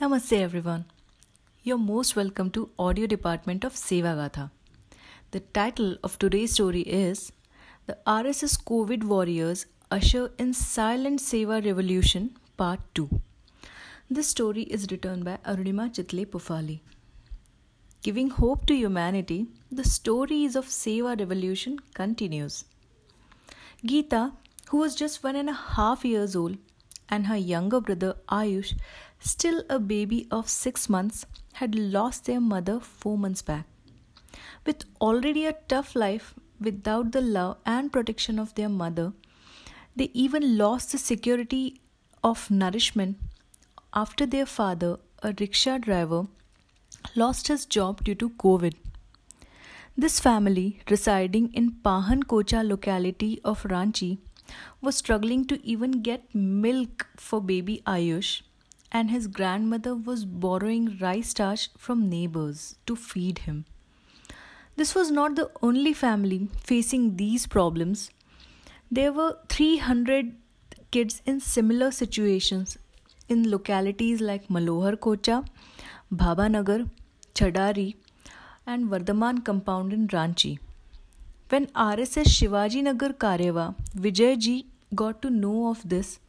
Namaste everyone. You're most welcome to audio department of Seva Gatha. The title of today's story is The RSS COVID Warriors Usher in Silent Seva Revolution Part 2. This story is written by Arunima Chitle Pufali. Giving hope to humanity, the stories of Seva Revolution continues. Geeta, who was just one and a half years old, and her younger brother Ayush, still a baby of six months, had lost their mother four months back. With already a tough life without the love and protection of their mother, they even lost the security of nourishment after their father, a rickshaw driver, lost his job due to COVID. This family, residing in Pahan Kocha locality of Ranchi, was struggling to even get milk for baby Ayush, and his grandmother was borrowing rice starch from neighbors to feed him. This was not the only family facing these problems. There were 300 kids in similar situations in localities like Malohar Kocha, Bhabanagar, Chadari, and Vardhaman compound in Ranchi. When RSS Shivaji Nagar Karyawa Vijay got to know of this,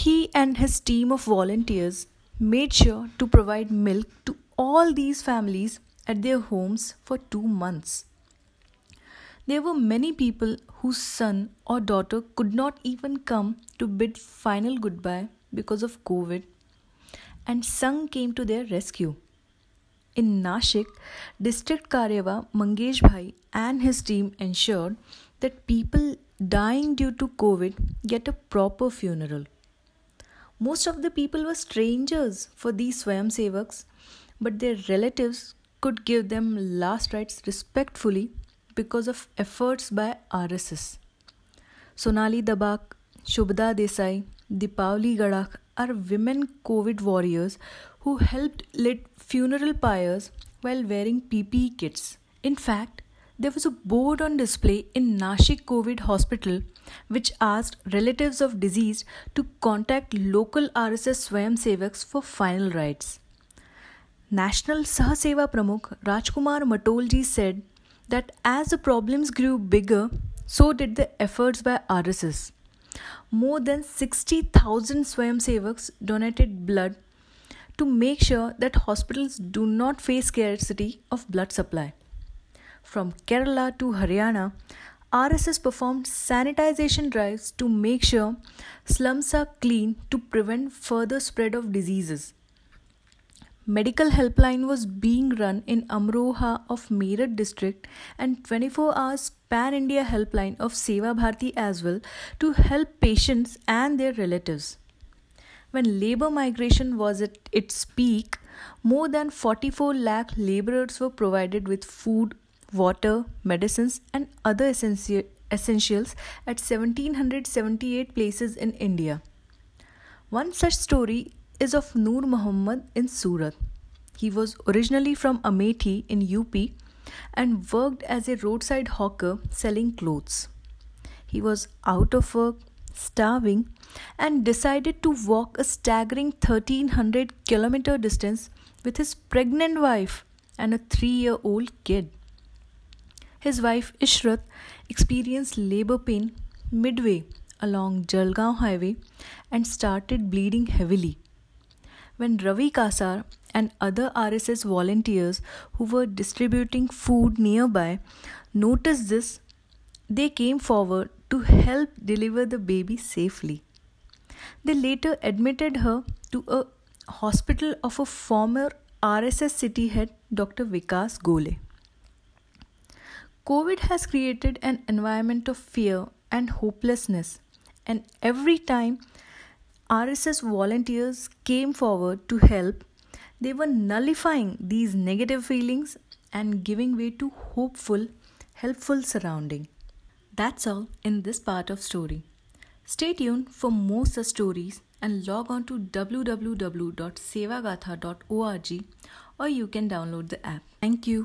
he and his team of volunteers made sure to provide milk to all these families at their homes for two months. There were many people whose son or daughter could not even come to bid final goodbye because of COVID, and Sangh came to their rescue. In Nashik, District Karyawa Mangesh Bhai and his team ensured that people dying due to COVID get a proper funeral. Most of the people were strangers for these Swayam Sevaks, but their relatives could give them last rites respectfully because of efforts by RSS. Sonali Dabak, Shubhda Desai, Dipavali Gadak are women COVID warriors who helped lit funeral pyres while wearing PPE kits. In fact, there was a board on display in Nashik COVID hospital which asked relatives of deceased to contact local RSS Swayam Sevaks for final rites. National Sahaseva Pramukh Rajkumar Matolji said that as the problems grew bigger, so did the efforts by RSS. More than 60,000 Swayam Sevaks donated blood to make sure that hospitals do not face scarcity of blood supply. From Kerala to Haryana, RSS performed sanitization drives to make sure slums are clean to prevent further spread of diseases. Medical helpline was being run in Amroha of Meerut district and 24 hours pan India helpline of Seva Bharti as well to help patients and their relatives. When labor migration was at its peak, more than 44 lakh laborers were provided with food, water, medicines, and other essentials at 1778 places in India. One such story is of Noor Muhammad in Surat. He was originally from Amethi in UP and worked as a roadside hawker selling clothes. He was out of work, starving, and decided to walk a staggering 1300 kilometer distance with his pregnant wife and a 3 year old kid. His wife Ishrat experienced labor pain midway along Jalgaon highway and started bleeding heavily. When Ravi Kasar and other RSS volunteers who were distributing food nearby noticed this, they came forward to help deliver the baby safely. They later admitted her to a hospital of a former RSS city head, Dr. Vikas Gole. COVID has created an environment of fear and hopelessness, and every time RSS volunteers came forward to help, they were nullifying these negative feelings and giving way to hopeful, helpful surrounding. That's all in this part of story. Stay tuned for more such stories and log on to www.sevagatha.org or you can download the app. Thank you.